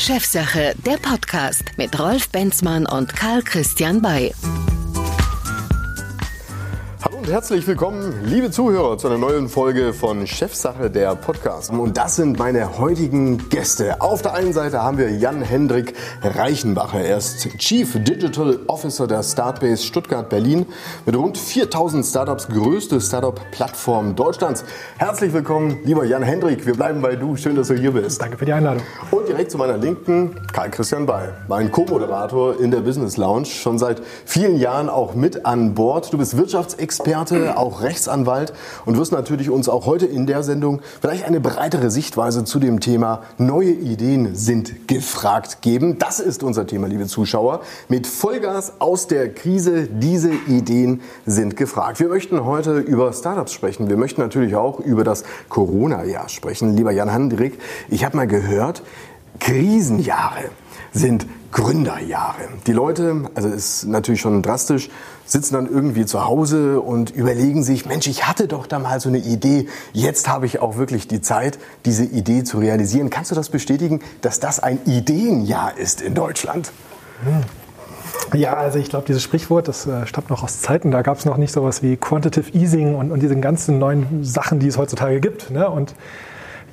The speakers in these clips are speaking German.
Chefsache, der Podcast mit Rolf Benzmann und Karl Christian Bay. Herzlich willkommen, liebe Zuhörer, zu einer neuen Folge von Chefsache der Podcast. Und das sind meine heutigen Gäste. Auf der einen Seite haben wir Jan-Hendrik Reichenbacher. Er ist Chief Digital Officer der Startbase Stuttgart-Berlin mit rund 4000 Startups, größte Startup-Plattform Deutschlands. Herzlich willkommen, lieber Jan-Hendrik. Wir bleiben bei du. Schön, dass du hier bist. Danke für die Einladung. Und direkt zu meiner Linken Karl-Christian Ball, mein Co-Moderator in der Business Lounge, schon seit vielen Jahren auch mit an Bord. Du bist Wirtschaftsexperte Experte, auch Rechtsanwalt und wirst natürlich uns auch heute in der Sendung vielleicht eine breitere Sichtweise zu dem Thema neue Ideen sind gefragt geben. Das ist unser Thema, liebe Zuschauer. Mit Vollgas aus der Krise, diese Ideen sind gefragt. Wir möchten heute über Startups sprechen. Wir möchten natürlich auch über das Corona-Jahr sprechen. Lieber Jan Hendrik, ich habe mal gehört, Krisenjahre sind Gründerjahre. Die Leute, also ist natürlich schon drastisch, sitzen dann irgendwie zu Hause und überlegen sich, Mensch, ich hatte doch da mal so eine Idee, jetzt habe ich auch wirklich die Zeit, diese Idee zu realisieren. Kannst du das bestätigen, dass das ein Ideenjahr ist in Deutschland? Ja, also ich glaube, dieses Sprichwort, das äh, stammt noch aus Zeiten, da gab es noch nicht sowas wie Quantitative Easing und, und diese ganzen neuen Sachen, die es heutzutage gibt. Ne? Und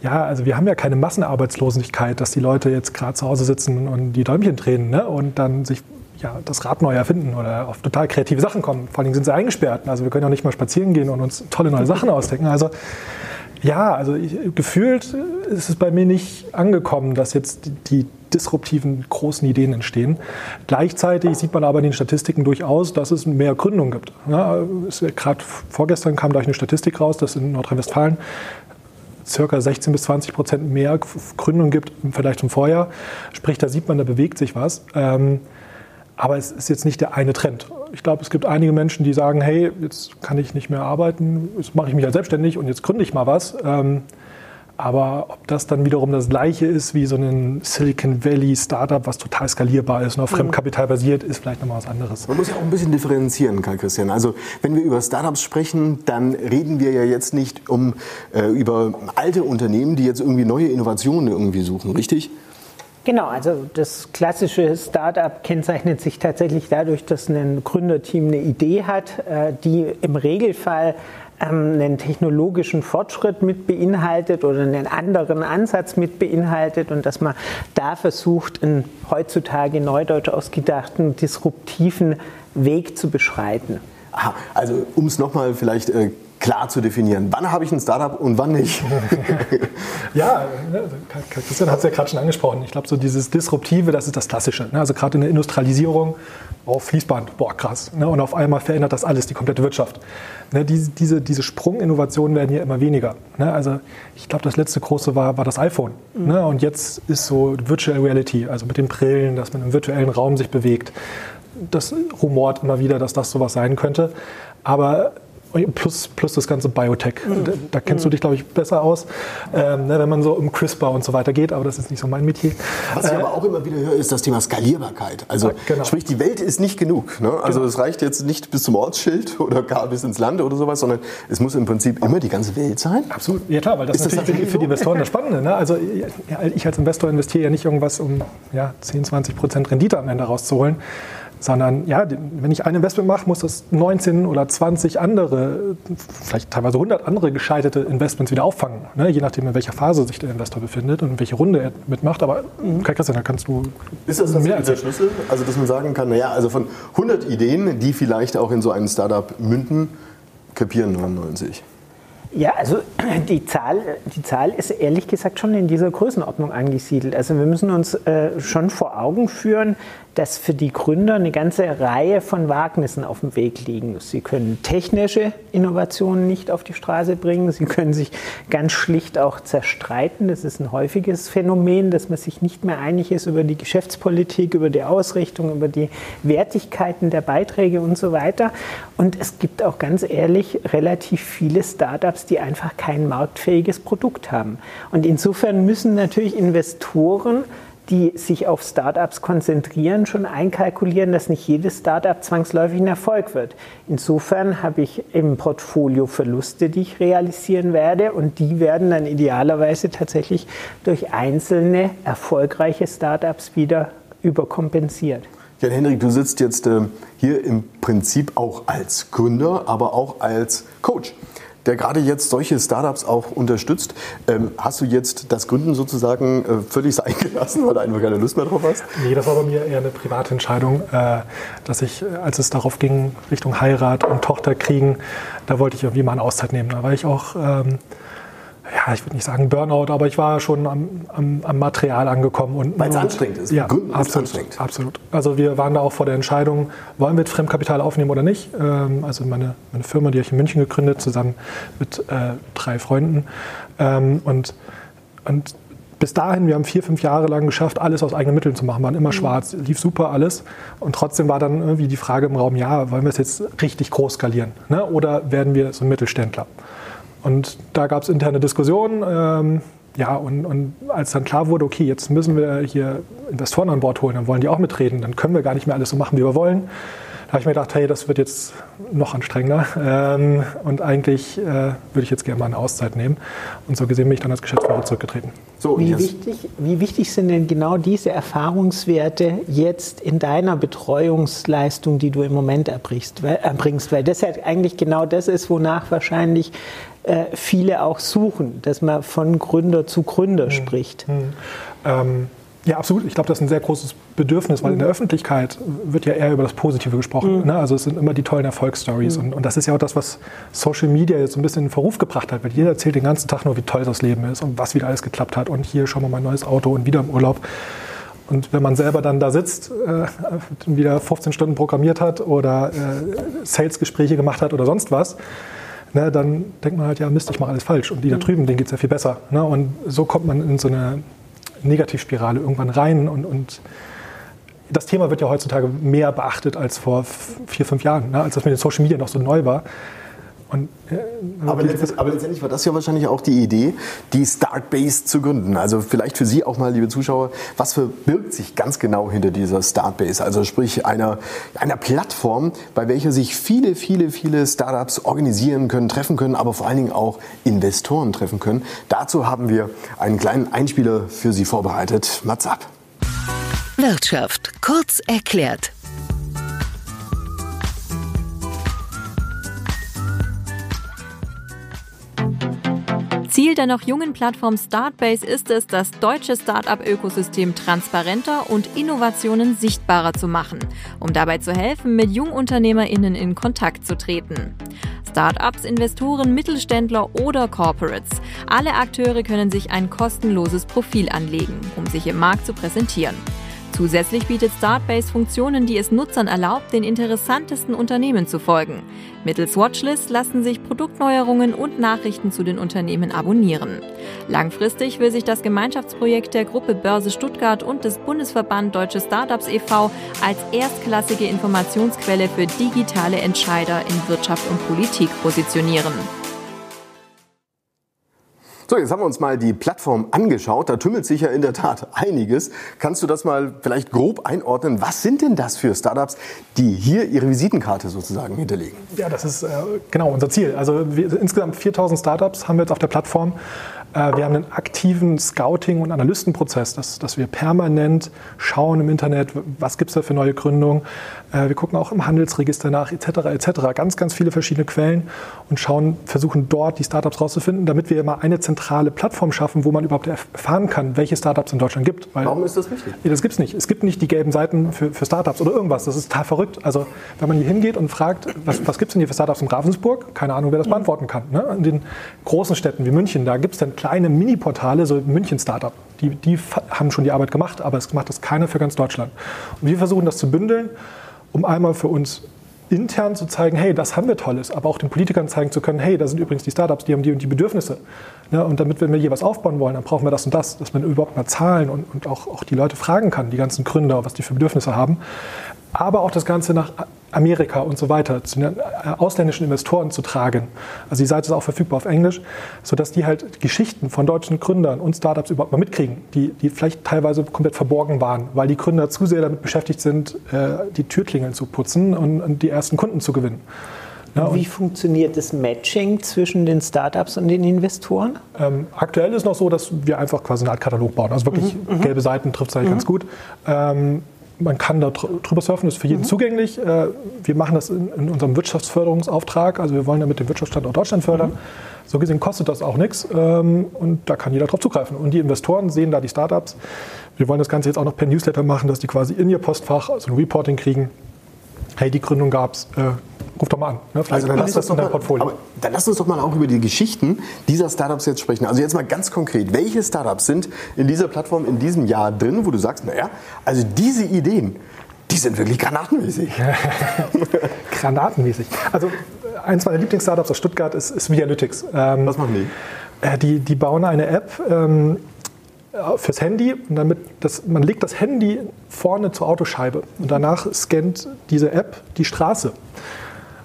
ja, also wir haben ja keine Massenarbeitslosigkeit, dass die Leute jetzt gerade zu Hause sitzen und die Däumchen drehen ne? und dann sich ja, das Rad neu erfinden oder auf total kreative Sachen kommen. Vor allem sind sie eingesperrt. Also wir können ja nicht mal spazieren gehen und uns tolle neue Sachen ausdenken. Also ja, also ich, gefühlt ist es bei mir nicht angekommen, dass jetzt die, die disruptiven großen Ideen entstehen. Gleichzeitig sieht man aber in den Statistiken durchaus, dass es mehr Gründungen gibt. Ja, Gerade vorgestern kam gleich eine Statistik raus, dass in Nordrhein-Westfalen circa 16 bis 20 Prozent mehr Gründungen gibt im Vergleich zum Vorjahr. Sprich, da sieht man, da bewegt sich was. Ähm, aber es ist jetzt nicht der eine Trend. Ich glaube, es gibt einige Menschen, die sagen, hey, jetzt kann ich nicht mehr arbeiten, jetzt mache ich mich halt selbstständig und jetzt gründe ich mal was. Aber ob das dann wiederum das gleiche ist wie so ein Silicon Valley Startup, was total skalierbar ist und auf mhm. Fremdkapital basiert, ist vielleicht nochmal was anderes. Man muss ja auch ein bisschen differenzieren, Karl Christian. Also wenn wir über Startups sprechen, dann reden wir ja jetzt nicht um äh, über alte Unternehmen, die jetzt irgendwie neue Innovationen irgendwie suchen, richtig? Genau, also das klassische Startup kennzeichnet sich tatsächlich dadurch, dass ein Gründerteam eine Idee hat, äh, die im Regelfall einen technologischen Fortschritt mit beinhaltet oder einen anderen Ansatz mit beinhaltet und dass man da versucht, einen heutzutage neudeutsch ausgedachten, disruptiven Weg zu beschreiten. Aha, also um es nochmal vielleicht äh, klar zu definieren. Wann habe ich ein Startup und wann nicht? ja, ne, Christian hat es ja gerade schon angesprochen. Ich glaube, so dieses Disruptive, das ist das Klassische. Ne? Also gerade in der Industrialisierung auf Fließband, boah, krass. Ne? Und auf einmal verändert das alles, die komplette Wirtschaft. Diese, diese, diese Sprunginnovationen werden ja immer weniger. Also ich glaube, das letzte große war, war das iPhone. Mhm. Und jetzt ist so Virtual Reality, also mit den Brillen, dass man im virtuellen Raum sich bewegt. Das rumort immer wieder, dass das sowas sein könnte. Aber Plus, plus das ganze Biotech. Mhm. Da, da, kennst du dich, glaube ich, besser aus, ähm, ne, wenn man so um CRISPR und so weiter geht, aber das ist nicht so mein Metier. Was ich äh, aber auch immer wieder höre, ist das Thema Skalierbarkeit. Also genau. sprich, die Welt ist nicht genug. Ne? Also genau. es reicht jetzt nicht bis zum Ortsschild oder gar bis ins Land oder sowas, sondern es muss im Prinzip immer die ganze Welt sein. Absolut. Ja klar, weil das ist natürlich das für, für die Investoren das Spannende. Ne? Also ich als Investor investiere ja nicht irgendwas, um ja, 10, 20 Prozent Rendite am Ende rauszuholen sondern ja, wenn ich ein Investment mache, muss das 19 oder 20 andere, vielleicht teilweise 100 andere gescheiterte Investments wieder auffangen, ne? je nachdem, in welcher Phase sich der Investor befindet und in welche Runde er mitmacht. Aber Kai Christian, da kannst du Ist das mehr als der Schlüssel? Also, dass man sagen kann, naja, also von 100 Ideen, die vielleicht auch in so einen Startup münden, kapieren 99. Ja, also die Zahl, die Zahl ist ehrlich gesagt schon in dieser Größenordnung angesiedelt. Also wir müssen uns äh, schon vor Augen führen, dass für die Gründer eine ganze Reihe von Wagnissen auf dem Weg liegen. Sie können technische Innovationen nicht auf die Straße bringen, sie können sich ganz schlicht auch zerstreiten. Das ist ein häufiges Phänomen, dass man sich nicht mehr einig ist über die Geschäftspolitik, über die Ausrichtung, über die Wertigkeiten der Beiträge und so weiter. Und es gibt auch ganz ehrlich relativ viele Startups, die einfach kein marktfähiges Produkt haben. Und insofern müssen natürlich Investoren die sich auf Startups konzentrieren, schon einkalkulieren, dass nicht jedes Startup zwangsläufig ein Erfolg wird. Insofern habe ich im Portfolio Verluste, die ich realisieren werde und die werden dann idealerweise tatsächlich durch einzelne erfolgreiche Startups wieder überkompensiert. Jan Henrik, du sitzt jetzt äh, hier im Prinzip auch als Gründer, aber auch als Coach der gerade jetzt solche Startups auch unterstützt. Ähm, hast du jetzt das Gründen sozusagen äh, völlig sein gelassen, weil du einfach keine Lust mehr drauf hast? Nee, das war bei mir eher eine private Entscheidung, äh, dass ich, äh, als es darauf ging, Richtung Heirat und Tochter kriegen, da wollte ich irgendwie mal eine Auszeit nehmen. Da war ich auch ähm, ja, ich würde nicht sagen Burnout, aber ich war schon am, am, am Material angekommen. Weil es anstrengend ist. Ja, Gründen absolut, anstrengend. absolut. Also wir waren da auch vor der Entscheidung, wollen wir jetzt Fremdkapital aufnehmen oder nicht. Ähm, also meine, meine Firma, die habe ich in München gegründet, zusammen mit äh, drei Freunden. Ähm, und, und bis dahin, wir haben vier, fünf Jahre lang geschafft, alles aus eigenen Mitteln zu machen, waren immer mhm. schwarz, lief super alles. Und trotzdem war dann irgendwie die Frage im Raum, ja, wollen wir es jetzt richtig groß skalieren? Ne? Oder werden wir so ein Mittelständler? Und da gab es interne Diskussionen. Ähm, ja, und, und, als dann klar wurde, okay, jetzt müssen wir hier Investoren an Bord holen, dann wollen die auch mitreden, dann können wir gar nicht mehr alles so machen, wie wir wollen. Da habe ich mir gedacht, hey, das wird jetzt noch anstrengender. Ähm, und eigentlich äh, würde ich jetzt gerne mal eine Auszeit nehmen. Und so gesehen bin ich dann als Geschäftsführer zurückgetreten. So, wie, wichtig, wie wichtig sind denn genau diese Erfahrungswerte jetzt in deiner Betreuungsleistung, die du im Moment erbringst? Weil, erbringst? Weil das ja eigentlich genau das ist, wonach wahrscheinlich äh, viele auch suchen, dass man von Gründer zu Gründer hm. spricht. Hm. Ähm, ja, absolut. Ich glaube, das ist ein sehr großes Bedürfnis, weil in der Öffentlichkeit wird ja eher über das Positive gesprochen. Mhm. Ne? Also es sind immer die tollen Erfolgsstories. Mhm. Und, und, das ist ja auch das, was Social Media jetzt so ein bisschen in Verruf gebracht hat. Weil jeder erzählt den ganzen Tag nur, wie toll das Leben ist und was wieder alles geklappt hat. Und hier schauen wir mal ein neues Auto und wieder im Urlaub. Und wenn man selber dann da sitzt, äh, wieder 15 Stunden programmiert hat oder äh, Sales-Gespräche gemacht hat oder sonst was, ne, dann denkt man halt, ja Mist, ich mache alles falsch. Und die da mhm. drüben, denen geht es ja viel besser. Ne? Und so kommt man in so eine Negativspirale irgendwann rein und, und das Thema wird ja heutzutage mehr beachtet als vor vier, fünf Jahren, ne, als das mit den Social Media noch so neu war. Und, äh, aber, letztendlich, aber, letztendlich, war das ja wahrscheinlich auch die Idee, die Startbase zu gründen. Also vielleicht für Sie auch mal, liebe Zuschauer, was verbirgt sich ganz genau hinter dieser Startbase? Also sprich einer, einer Plattform, bei welcher sich viele, viele, viele Startups organisieren können, treffen können, aber vor allen Dingen auch Investoren treffen können. Dazu haben wir einen kleinen Einspieler für Sie vorbereitet. Mats ab. Wirtschaft kurz erklärt. Ziel der noch jungen Plattform Startbase ist es, das deutsche Start-up-Ökosystem transparenter und Innovationen sichtbarer zu machen, um dabei zu helfen, mit JungunternehmerInnen in Kontakt zu treten. Startups, Investoren, Mittelständler oder Corporates. Alle Akteure können sich ein kostenloses Profil anlegen, um sich im Markt zu präsentieren. Zusätzlich bietet Startbase Funktionen, die es Nutzern erlaubt, den interessantesten Unternehmen zu folgen. Mittels Watchlist lassen sich Produktneuerungen und Nachrichten zu den Unternehmen abonnieren. Langfristig will sich das Gemeinschaftsprojekt der Gruppe Börse Stuttgart und des Bundesverband Deutsche Startups e.V. als erstklassige Informationsquelle für digitale Entscheider in Wirtschaft und Politik positionieren. So, jetzt haben wir uns mal die Plattform angeschaut. Da tümmelt sich ja in der Tat einiges. Kannst du das mal vielleicht grob einordnen? Was sind denn das für Startups, die hier ihre Visitenkarte sozusagen hinterlegen? Ja, das ist äh, genau unser Ziel. Also wir, insgesamt 4000 Startups haben wir jetzt auf der Plattform. Äh, wir haben einen aktiven Scouting- und Analystenprozess, dass, dass wir permanent schauen im Internet, was gibt es da für neue Gründungen. Äh, wir gucken auch im Handelsregister nach, etc. etc. Ganz, ganz viele verschiedene Quellen und schauen, versuchen dort die Startups rauszufinden, damit wir immer eine zentrale Plattform schaffen, wo man überhaupt erfahren kann, welche Startups in Deutschland gibt. Weil, Warum ist das wichtig? Nee, das gibt es nicht. Es gibt nicht die gelben Seiten für, für Startups oder irgendwas. Das ist total verrückt. Also wenn man hier hingeht und fragt, was, was gibt es denn hier für Startups in Ravensburg? Keine Ahnung, wer das beantworten kann. Ne? In den großen Städten wie München, da gibt es dann kleine Mini-Portale, so München Startup. Die, die haben schon die Arbeit gemacht, aber es macht das keiner für ganz Deutschland. Und wir versuchen das zu bündeln, um einmal für uns intern zu zeigen, hey, das haben wir Tolles, aber auch den Politikern zeigen zu können, hey, da sind übrigens die Startups, die haben die und die Bedürfnisse. Ja, und damit, wenn wir hier was aufbauen wollen, dann brauchen wir das und das, dass man überhaupt mal Zahlen und, und auch, auch die Leute fragen kann, die ganzen Gründer, was die für Bedürfnisse haben. Aber auch das Ganze nach Amerika und so weiter, zu den äh, ausländischen Investoren zu tragen. Also die Seite ist auch verfügbar auf Englisch, sodass die halt Geschichten von deutschen Gründern und Startups überhaupt mal mitkriegen, die, die vielleicht teilweise komplett verborgen waren, weil die Gründer zu sehr damit beschäftigt sind, äh, die Türklingeln zu putzen und, die ersten Kunden zu gewinnen. Ja, Wie funktioniert das Matching zwischen den Startups und den Investoren? Ähm, aktuell ist noch so, dass wir einfach quasi eine Art Katalog bauen. Also wirklich mhm, mhm. gelbe Seiten trifft es eigentlich mhm. ganz gut. Ähm, man kann da drüber surfen, ist für jeden mhm. zugänglich. Äh, wir machen das in, in, unserem Wirtschaftsförderungsauftrag. Also wir wollen damit den Wirtschaftsstandort Deutschland fördern. Mhm. So gesehen kostet das auch nichts ähm, und da kann jeder drauf zugreifen. Und die Investoren sehen da die Startups. Wir wollen das Ganze jetzt auch noch per Newsletter machen, dass die quasi in ihr Postfach so ein Reporting kriegen. Hey, die Gründung gab es, äh, ruf doch mal an. Ne? Also dann lass, das in dein Portfolio. Aber dann lass uns doch mal auch über die Geschichten dieser Startups jetzt sprechen. Also jetzt mal ganz konkret, welche Startups sind in dieser Plattform in diesem Jahr drin, wo du sagst, naja, also diese Ideen, die sind wirklich granatenmäßig. granatenmäßig. Also eins meiner Lieblingsstartups aus Stuttgart ist, ist Vialytics. Ähm, Was machen die? Äh, die? Die bauen eine App, ähm, fürs Handy und damit das, man legt das Handy vorne zur Autoscheibe und danach scannt diese App die Straße.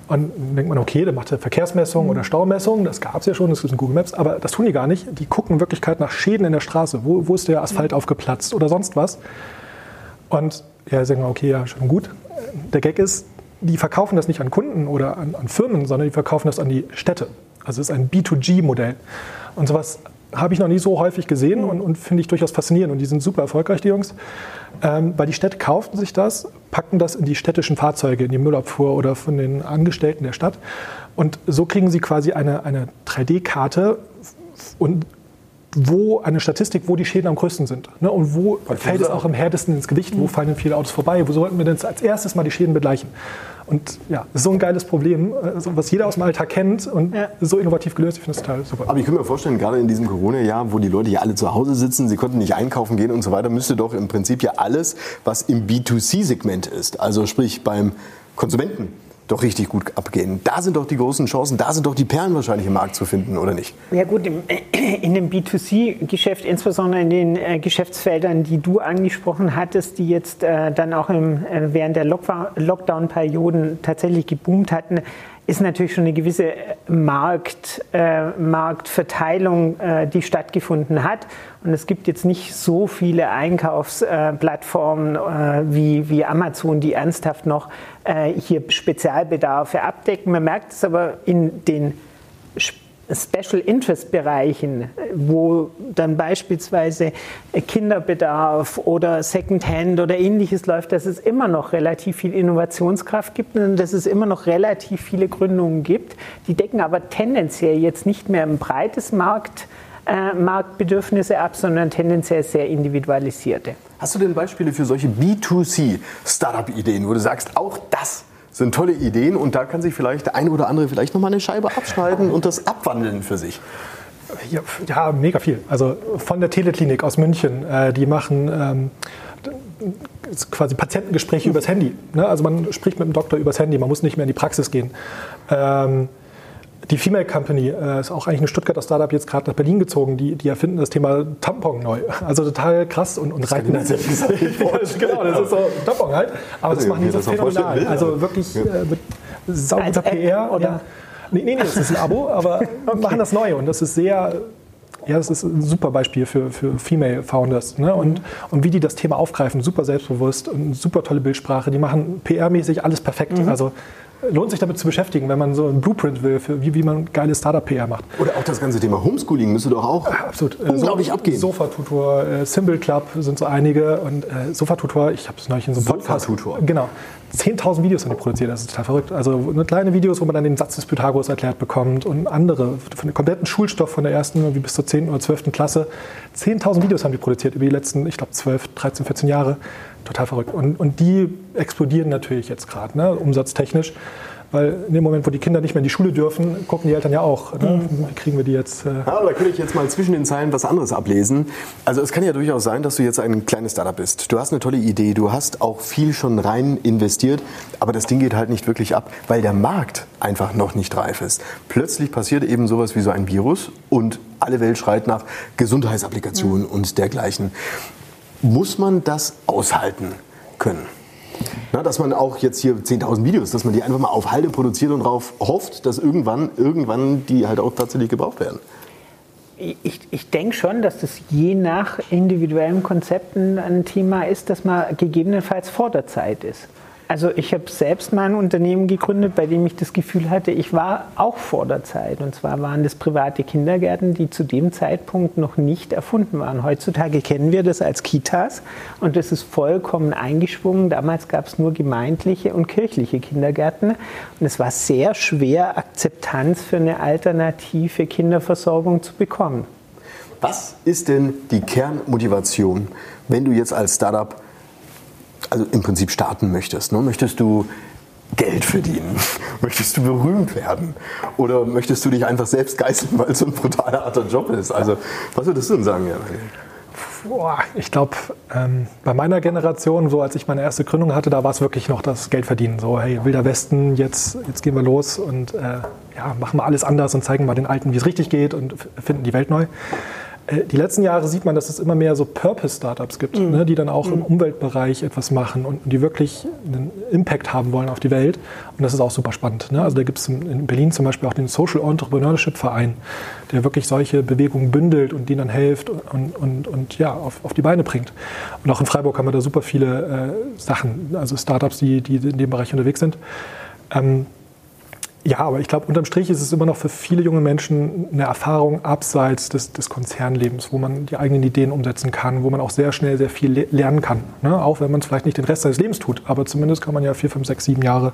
Und dann denkt man, okay, der macht Verkehrsmessungen oder Staumessungen, das gab es ja schon, das ist in Google Maps, aber das tun die gar nicht. Die gucken in Wirklichkeit nach Schäden in der Straße. Wo, wo ist der Asphalt aufgeplatzt oder sonst was? Und ja, sagen wir, okay, ja, schon gut. Der Gag ist, die verkaufen das nicht an Kunden oder an, an Firmen, sondern die verkaufen das an die Städte. Also es ist ein B2G-Modell. Und sowas habe ich noch nie so häufig gesehen und, und finde ich durchaus faszinierend. Und die sind super erfolgreich, die Jungs. Ähm, weil die Städte kauften sich das, packen das in die städtischen Fahrzeuge, in die Müllabfuhr oder von den Angestellten der Stadt. Und so kriegen sie quasi eine, eine 3D-Karte und wo eine Statistik, wo die Schäden am größten sind. Ne? Und wo fällt es auch am härtesten ins Gewicht, wo fallen denn viele Autos vorbei, wo sollten wir denn als erstes mal die Schäden begleichen. Und ja, so ein geiles Problem, also was jeder aus dem Alltag kennt und ja. so innovativ gelöst. Ich finde das total super. Aber ich kann mir vorstellen, gerade in diesem Corona-Jahr, wo die Leute ja alle zu Hause sitzen, sie konnten nicht einkaufen gehen und so weiter, müsste doch im Prinzip ja alles, was im B2C-Segment ist, also sprich beim Konsumenten, doch richtig gut abgehen. Da sind doch die großen Chancen, da sind doch die Perlen wahrscheinlich im Markt zu finden, oder nicht? Ja gut, in dem B2C-Geschäft, insbesondere in den äh, Geschäftsfeldern, die du angesprochen hattest, die jetzt äh, dann auch äh, während der Lockdown-Perioden tatsächlich geboomt hatten, ist natürlich schon eine gewisse Markt, äh, Marktverteilung, äh, die stattgefunden hat. Und es gibt jetzt nicht so viele Einkaufsplattformen äh, wie, wie Amazon, die ernsthaft noch äh, hier Spezialbedarfe abdecken. Man merkt es aber in den Special Interest Bereichen, wo dann beispielsweise Kinderbedarf oder Secondhand oder ähnliches läuft, dass es immer noch relativ viel Innovationskraft gibt und dass es immer noch relativ viele Gründungen gibt. Die decken aber tendenziell jetzt nicht mehr ein breites Markt, äh, Marktbedürfnisse ab, sondern tendenziell sehr individualisierte. Hast du denn Beispiele für solche B2C-Startup-Ideen, wo du sagst, auch das sind tolle Ideen und da kann sich vielleicht der eine oder andere vielleicht nochmal eine Scheibe abschneiden und das abwandeln für sich. Ja, ja, mega viel. Also von der Teleklinik aus München, äh, die machen ähm, quasi Patientengespräche übers Handy. Ne? Also man spricht mit dem Doktor übers Handy, man muss nicht mehr in die Praxis gehen. Ähm, die Female Company äh, ist auch eigentlich ein Stuttgarter Startup jetzt gerade nach Berlin gezogen. Die, die erfinden das Thema Tampon neu. Also total krass und, und reiten das. genau, das ist so Tampon halt. Aber das machen die so phänomenal. Also wirklich äh, mit sauguter PR. Oder? Ja. Nee, nee, nee, das ist ein Abo, aber okay. machen das neu und das ist sehr ja, das ist ein super Beispiel für, für Female Founders. Ne? Und, mhm. und wie die das Thema aufgreifen, super selbstbewusst und super tolle Bildsprache. Die machen PR-mäßig alles perfekt. Mhm. Also lohnt sich damit zu beschäftigen, wenn man so einen Blueprint will, für wie, wie man geile Startup-PR macht. Oder auch das ganze Thema Homeschooling müsste doch auch Absolut. Äh, unglaublich so, abgehen. Sofa-Tutor, äh, Symbol Club sind so einige und äh, Sofa-Tutor, ich habe es neulich in so einem Podcast. Sofa-Tutor. Genau. 10.000 Videos haben die produziert, das ist total verrückt. Also nur kleine Videos, wo man dann den Satz des Pythagoras erklärt bekommt und andere, von dem kompletten Schulstoff von der ersten wie bis zur 10. oder 12. Klasse. 10.000 Videos haben die produziert über die letzten, ich glaube, 12, 13, 14 Jahre. Total verrückt. Und, und die explodieren natürlich jetzt gerade, ne, umsatztechnisch. Weil in dem Moment, wo die Kinder nicht mehr in die Schule dürfen, gucken die Eltern ja auch. Ne? Mhm. Wie kriegen wir die jetzt? Äh ja, da könnte ich jetzt mal zwischen den Zeilen was anderes ablesen. Also es kann ja durchaus sein, dass du jetzt ein kleines Startup bist. Du hast eine tolle Idee, du hast auch viel schon rein investiert, aber das Ding geht halt nicht wirklich ab, weil der Markt einfach noch nicht reif ist. Plötzlich passiert eben sowas wie so ein Virus und alle Welt schreit nach Gesundheitsapplikationen mhm. und dergleichen. Muss man das aushalten können? Na, dass man auch jetzt hier 10.000 Videos, dass man die einfach mal auf Halde produziert und darauf hofft, dass irgendwann, irgendwann die halt auch tatsächlich gebraucht werden. Ich, ich denke schon, dass das je nach individuellen Konzepten ein Thema ist, das man gegebenenfalls vor der Zeit ist. Also ich habe selbst mal ein Unternehmen gegründet, bei dem ich das Gefühl hatte, ich war auch vor der Zeit. Und zwar waren das private Kindergärten, die zu dem Zeitpunkt noch nicht erfunden waren. Heutzutage kennen wir das als Kitas und das ist vollkommen eingeschwungen. Damals gab es nur gemeindliche und kirchliche Kindergärten und es war sehr schwer, Akzeptanz für eine alternative Kinderversorgung zu bekommen. Was ist denn die Kernmotivation, wenn du jetzt als Startup also im Prinzip starten möchtest. Ne? Möchtest du Geld verdienen? Möchtest du berühmt werden? Oder möchtest du dich einfach selbst geißeln, weil es so ein brutaler harter Job ist? Also, was würdest du denn sagen, Jan? Ich glaube, ähm, bei meiner Generation, so als ich meine erste Gründung hatte, da war es wirklich noch das Geld verdienen. So, hey, Wilder Westen, jetzt, jetzt gehen wir los und äh, ja, machen wir alles anders und zeigen mal den Alten, wie es richtig geht und finden die Welt neu. Äh, die letzten Jahre sieht man, dass es immer mehr so Purpose-Startups gibt, mhm. ne, die dann auch mhm. im Umweltbereich etwas machen und die wirklich einen Impact haben wollen auf die Welt. Und das ist auch super spannend. Ne? Also da gibt es in Berlin zum Beispiel auch den Social Entrepreneurship Verein, der wirklich solche Bewegungen bündelt und denen dann hilft und, und, und ja, auf, auf die Beine bringt. Und auch in Freiburg haben wir da super viele äh, Sachen, also Startups, die, die in dem Bereich unterwegs sind. Ähm, ja, aber ich glaube, unterm Strich ist es immer noch für viele junge Menschen eine Erfahrung abseits des, des, Konzernlebens, wo man die eigenen Ideen umsetzen kann, wo man auch sehr schnell sehr viel lernen kann. Ne? Auch wenn man es vielleicht nicht den Rest seines Lebens tut. Aber zumindest kann man ja vier, fünf, sechs, sieben Jahre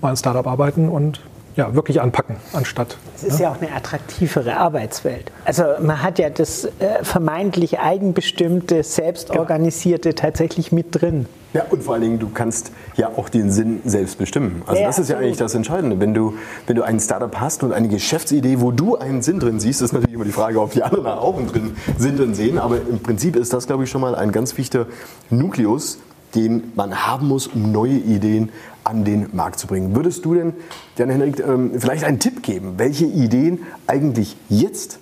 mal ein Startup arbeiten und ja, wirklich anpacken, anstatt. Es ist ja. ja auch eine attraktivere Arbeitswelt. Also man hat ja das äh, vermeintlich eigenbestimmte, selbstorganisierte tatsächlich mit drin. Ja, und vor allen Dingen, du kannst ja auch den Sinn selbst bestimmen. Also ja, das ist ja eigentlich das Entscheidende. Wenn du, wenn du ein Startup hast und eine Geschäftsidee, wo du einen Sinn drin siehst, ist natürlich immer die Frage, ob die anderen auch einen drin, Sinn drin sehen. Aber im Prinzip ist das, glaube ich, schon mal ein ganz wichtiger Nukleus, den man haben muss, um neue Ideen an den Markt zu bringen. Würdest du denn, Jan Henrik, ähm, vielleicht einen Tipp geben, welche Ideen eigentlich jetzt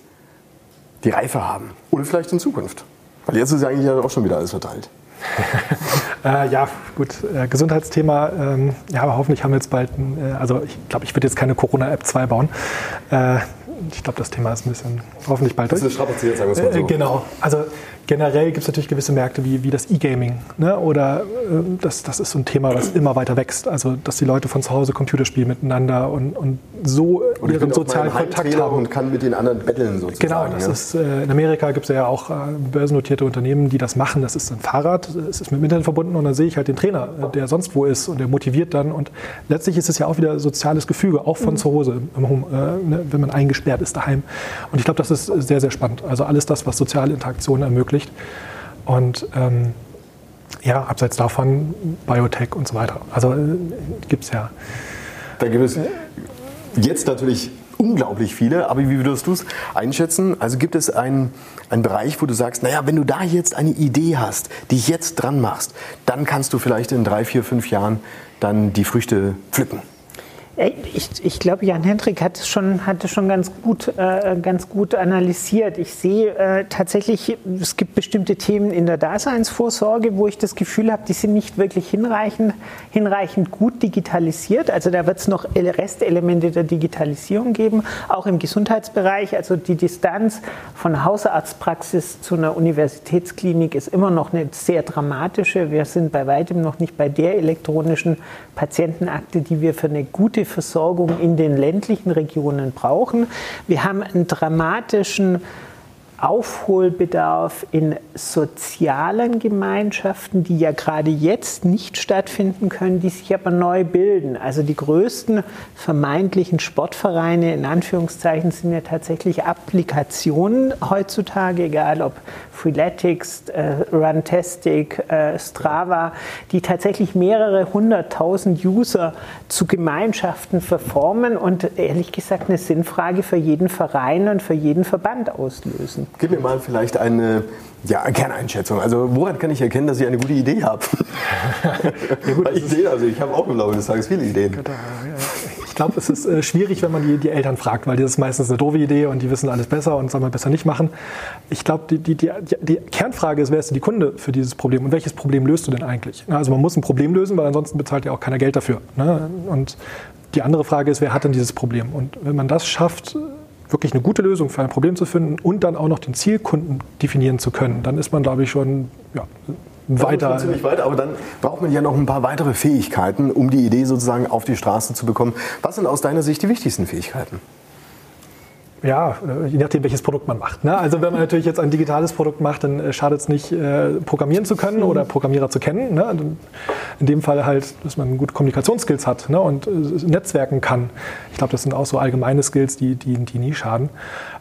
die Reife haben oder vielleicht in Zukunft? Weil jetzt ist ja eigentlich auch schon wieder alles verteilt. äh, ja, gut, äh, Gesundheitsthema. Ähm, ja, aber hoffentlich haben wir jetzt bald, äh, also ich glaube, ich würde jetzt keine Corona-App 2 bauen. Äh, ich glaube, das Thema ist ein bisschen hoffentlich bald. Das ist strapaziert, sagen wir es mal so. Äh, genau. Also generell gibt es natürlich gewisse Märkte wie, wie das E-Gaming. Ne? Oder äh, das, das ist so ein Thema, was immer weiter wächst. Also, dass die Leute von zu Hause Computerspielen miteinander und, und so und ihren sozialen Kontakt haben. Und kann mit den anderen betteln sozusagen. Genau, das ja. ist, äh, in Amerika gibt es ja auch äh, börsennotierte Unternehmen, die das machen. Das ist ein Fahrrad, es ist mit dem Internet verbunden und dann sehe ich halt den Trainer, äh, der sonst wo ist und der motiviert dann. Und letztlich ist es ja auch wieder soziales Gefüge, auch von mhm. zu Hause, Home, äh, ne, wenn man eingesperrt ist daheim. Und ich glaube, das ist sehr, sehr spannend. Also alles das, was soziale Interaktionen ermöglicht ermöglicht. Und ähm, ja, abseits davon Biotech und so weiter. Also äh, gibt es ja. Da gibt es jetzt natürlich unglaublich viele, aber wie würdest du es einschätzen? Also gibt es einen, einen Bereich, wo du sagst, naja, wenn du da jetzt eine Idee hast, die jetzt dran machst, dann kannst du vielleicht in drei, vier, fünf Jahren dann die Früchte pflücken? Ich, ich glaube, Jan Hendrik hat es schon, hat schon ganz, gut, äh, ganz gut analysiert. Ich sehe äh, tatsächlich, es gibt bestimmte Themen in der Daseinsvorsorge, wo ich das Gefühl habe, die sind nicht wirklich hinreichend, hinreichend gut digitalisiert. Also da wird es noch Restelemente der Digitalisierung geben, auch im Gesundheitsbereich. Also die Distanz von Hausarztpraxis zu einer Universitätsklinik ist immer noch eine sehr dramatische. Wir sind bei weitem noch nicht bei der elektronischen Patientenakte, die wir für eine gute Versorgung in den ländlichen Regionen brauchen. Wir haben einen dramatischen Aufholbedarf in sozialen Gemeinschaften, die ja gerade jetzt nicht stattfinden können, die sich aber neu bilden. Also die größten vermeintlichen Sportvereine in Anführungszeichen sind ja tatsächlich Applikationen heutzutage, egal ob Freeletics, äh, Runtastic, äh, Strava, die tatsächlich mehrere hunderttausend User zu Gemeinschaften verformen und ehrlich gesagt eine Sinnfrage für jeden Verein und für jeden Verband auslösen. Gib mir mal vielleicht eine ja, Kerneinschätzung. Also woran kann ich erkennen, dass ich eine gute Idee habe? ja, gut, ich sehe also, ich habe auch im Laufe des Tages viele Ideen. glaube, es ist äh, schwierig, wenn man die, die, Eltern fragt, weil das ist meistens eine doofe Idee und die wissen alles besser und soll man besser nicht machen. Ich glaube, die, die, die, die, Kernfrage ist, wer ist denn die Kunde für dieses Problem und welches Problem löst du denn eigentlich? Also man muss ein Problem lösen, weil ansonsten bezahlt ja auch keiner Geld dafür. Ne? Und die andere Frage ist, wer hat denn dieses Problem? Und wenn man das schafft, wirklich eine gute Lösung für ein Problem zu finden und dann auch noch den Zielkunden definieren zu können, dann ist man, glaube ich, schon ja, weiter. Ziemlich weit, aber dann braucht man ja noch ein paar weitere Fähigkeiten, um die Idee sozusagen auf die Straße zu bekommen. Was sind aus deiner Sicht die wichtigsten Fähigkeiten? Ja, äh, je nachdem, welches Produkt man macht. Ne? Also wenn man natürlich jetzt ein digitales Produkt macht, dann äh, schadet es nicht, äh, programmieren zu können oder Programmierer zu kennen. Ne? In dem Fall halt, dass man gute Kommunikationsskills hat ne? und netzwerken kann. Ich glaube, das sind auch so allgemeine Skills, die, die, die nie schaden.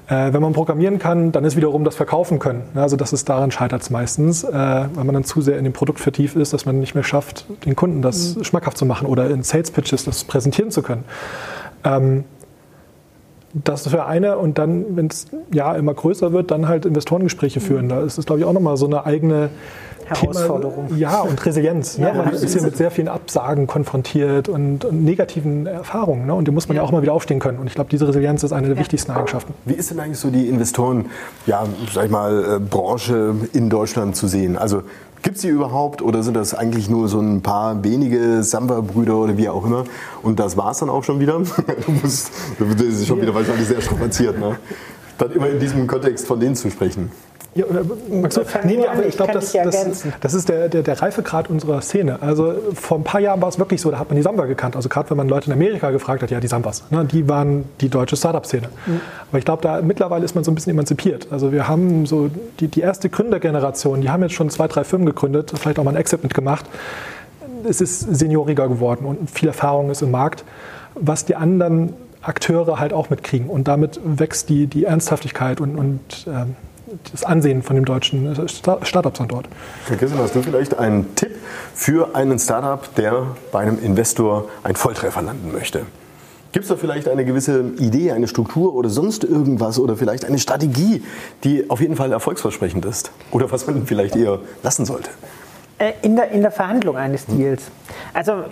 wenn man programmieren kann, dann ist wiederum das Verkaufen können. Also das ist daran scheitert es meistens, weil man dann zu sehr in dem Produkt vertieft ist, dass man nicht mehr schafft, den Kunden das mhm. schmackhaft zu machen oder in Sales Pitches das präsentieren zu können. Ähm, das für eine und dann, wenn es ja immer größer wird, dann halt Investorengespräche führen. Da ist es, glaube ich, auch nochmal so eine eigene Herausforderung. Thema, ja, und Resilienz. Ne? Ja, ne? Man ist hier mit sehr vielen Absagen konfrontiert und, und negativen Erfahrungen. Ne? Und die muss man ja. ja. auch mal wieder aufstehen können. Und ich glaube, diese Resilienz ist eine der ja. wichtigsten Eigenschaften. Wie ist denn eigentlich so die Investoren, ja, sag ich mal, äh, Branche in Deutschland zu sehen? Also Gibt es die überhaupt oder sind das eigentlich nur so ein paar wenige Samba-Brüder oder wie auch immer? Und das war es dann auch schon wieder? Du musst, das ist schon wieder wahrscheinlich sehr strapaziert, ne? Dann immer in diesem Kontext von denen zu sprechen. Ja, magst du? Nee, nee, aber ich glaube, das, das, das, ist der, der, der Reifegrad unserer Szene. Also vor ein paar Jahren war es wirklich so, da hat man die Samba gekannt. Also gerade wenn man Leute in Amerika gefragt hat, ja, die Sambas, ne, die waren die deutsche Startup-Szene. Mhm. Aber ich glaube, da mittlerweile ist man so ein bisschen emanzipiert. Also wir haben so die, die erste Gründergeneration, die haben jetzt schon zwei, drei Firmen gegründet, vielleicht auch mal ein Exit mitgemacht. Es ist senioriger geworden und viel Erfahrung ist im Markt. Was die anderen Akteure halt auch mitkriegen. Und damit wächst die, die Ernsthaftigkeit und, und ähm, das Ansehen von dem deutschen Startup-Standort. Christian, hast du vielleicht einen Tipp für einen Startup, der bei einem Investor einen Volltreffer landen möchte? Gibt es da vielleicht eine gewisse Idee, eine Struktur oder sonst irgendwas oder vielleicht eine Strategie, die auf jeden Fall erfolgsversprechend ist? Oder was man vielleicht eher lassen sollte? Äh, in der, in der Verhandlung eines Deals. Also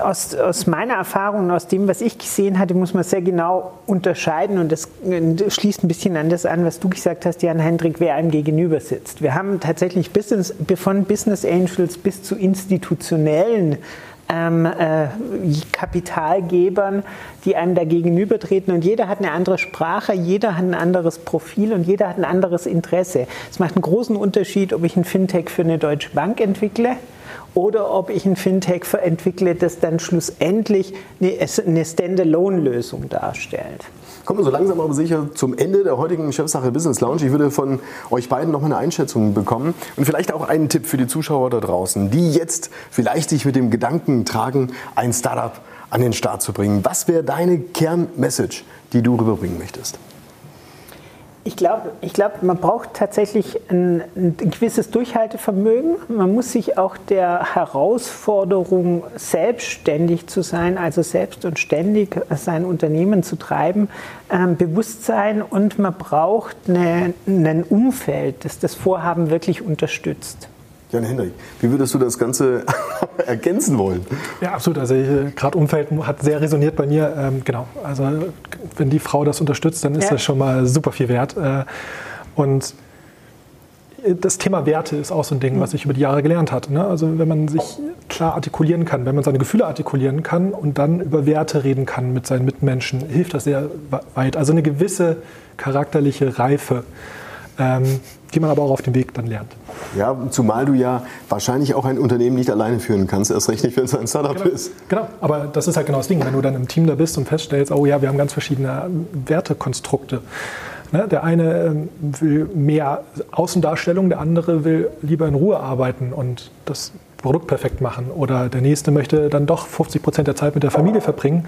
aus, aus meiner Erfahrung und aus dem, was ich gesehen hatte, muss man sehr genau unterscheiden und das schließt ein bisschen an das an, was du gesagt hast, Jan Hendrik, wer einem gegenüber sitzt. Wir haben tatsächlich Business, von Business Angels bis zu institutionellen ähm, äh, Kapitalgebern, die einem da gegenübertreten. Und jeder hat eine andere Sprache, jeder hat ein anderes Profil und jeder hat ein anderes Interesse. Es macht einen großen Unterschied, ob ich ein Fintech für eine deutsche Bank entwickle oder ob ich ein Fintech entwickle, das dann schlussendlich eine Standalone-Lösung darstellt kommen wir so langsam aber sicher zum Ende der heutigen Chefsache Business Lounge. Ich würde von euch beiden noch mal eine Einschätzung bekommen und vielleicht auch einen Tipp für die Zuschauer da draußen, die jetzt vielleicht sich mit dem Gedanken tragen, ein Startup an den Start zu bringen. Was wäre deine Kernmessage, die du rüberbringen möchtest? Ich glaube, ich glaub, man braucht tatsächlich ein, ein, gewisses Durchhaltevermögen. Man muss sich auch der Herausforderung, selbstständig zu sein, also selbst und ständig sein Unternehmen zu treiben, ähm, bewusst sein. Und man braucht eine, ein Umfeld, das das Vorhaben wirklich unterstützt. Jan Hendrik, wie würdest du das Ganze ergänzen wollen? Ja, absolut. Also äh, gerade Umfeld hat sehr resoniert bei mir. Ähm, genau. Also wenn die Frau das unterstützt, dann ist ja. das schon mal super viel wert. Äh, und das Thema Werte ist auch so ein Ding, mhm. was ich über die Jahre gelernt habe. Ne? Also wenn man sich klar artikulieren kann, wenn man seine Gefühle artikulieren kann und dann über Werte reden kann mit seinen Mitmenschen, hilft das sehr weit. Also eine gewisse charakterliche Reife ähm, die man aber auch auf dem Weg dann lernt. Ja, zumal du ja wahrscheinlich auch ein Unternehmen nicht alleine führen kannst, erst recht nicht, wenn es ein Startup genau, ist. Genau, aber das ist halt genau das Ding. Wenn du dann im Team da bist und feststellst, oh ja, wir haben ganz verschiedene Wertekonstrukte. Ne? Der eine ähm, will mehr Außendarstellung, der andere will lieber in Ruhe arbeiten und das Produkt perfekt machen. Oder der nächste möchte dann doch 50 Prozent der Zeit mit der Familie verbringen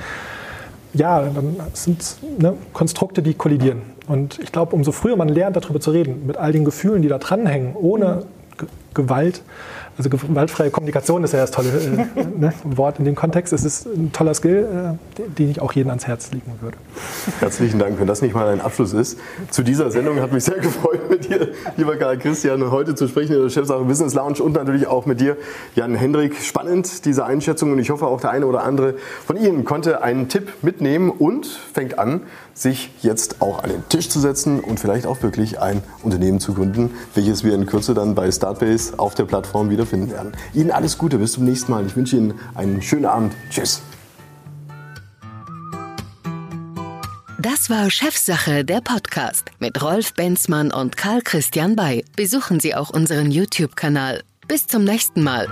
ja, dann sind es ne, Konstrukte, die kollidieren. Und ich glaube, umso früher man lernt, darüber zu reden, mit all den Gefühlen, die da dranhängen, ohne G Gewalt, also gewaltfreie Kommunikation ist ja das tolle äh, ne, Wort in dem Kontext. Es ist ein toller Skill, äh, den ich auch jedem ans Herz legen würde. Herzlichen Dank, wenn das nicht mal ein Abschluss ist. Zu dieser Sendung hat mich sehr gefreut, mit dir, lieber Karl Christian, heute zu sprechen in der Chefsache Business Lounge und natürlich auch mit dir, Jan Hendrik. Spannend, diese Einschätzung und ich hoffe auch der eine oder andere von Ihnen konnte einen Tipp mitnehmen und fängt an, sich jetzt auch an den Tisch zu setzen und vielleicht auch wirklich ein Unternehmen zu gründen, welches wir in Kürze dann bei Startbase auf der Plattform wieder finden werden. Ihnen alles Gute, bis zum nächsten Mal. Ich wünsche Ihnen einen schönen Abend. Tschüss. Das war Chefsache, der Podcast mit Rolf Benzmann und Karl Christian Bay. Besuchen Sie auch unseren YouTube-Kanal. Bis zum nächsten Mal.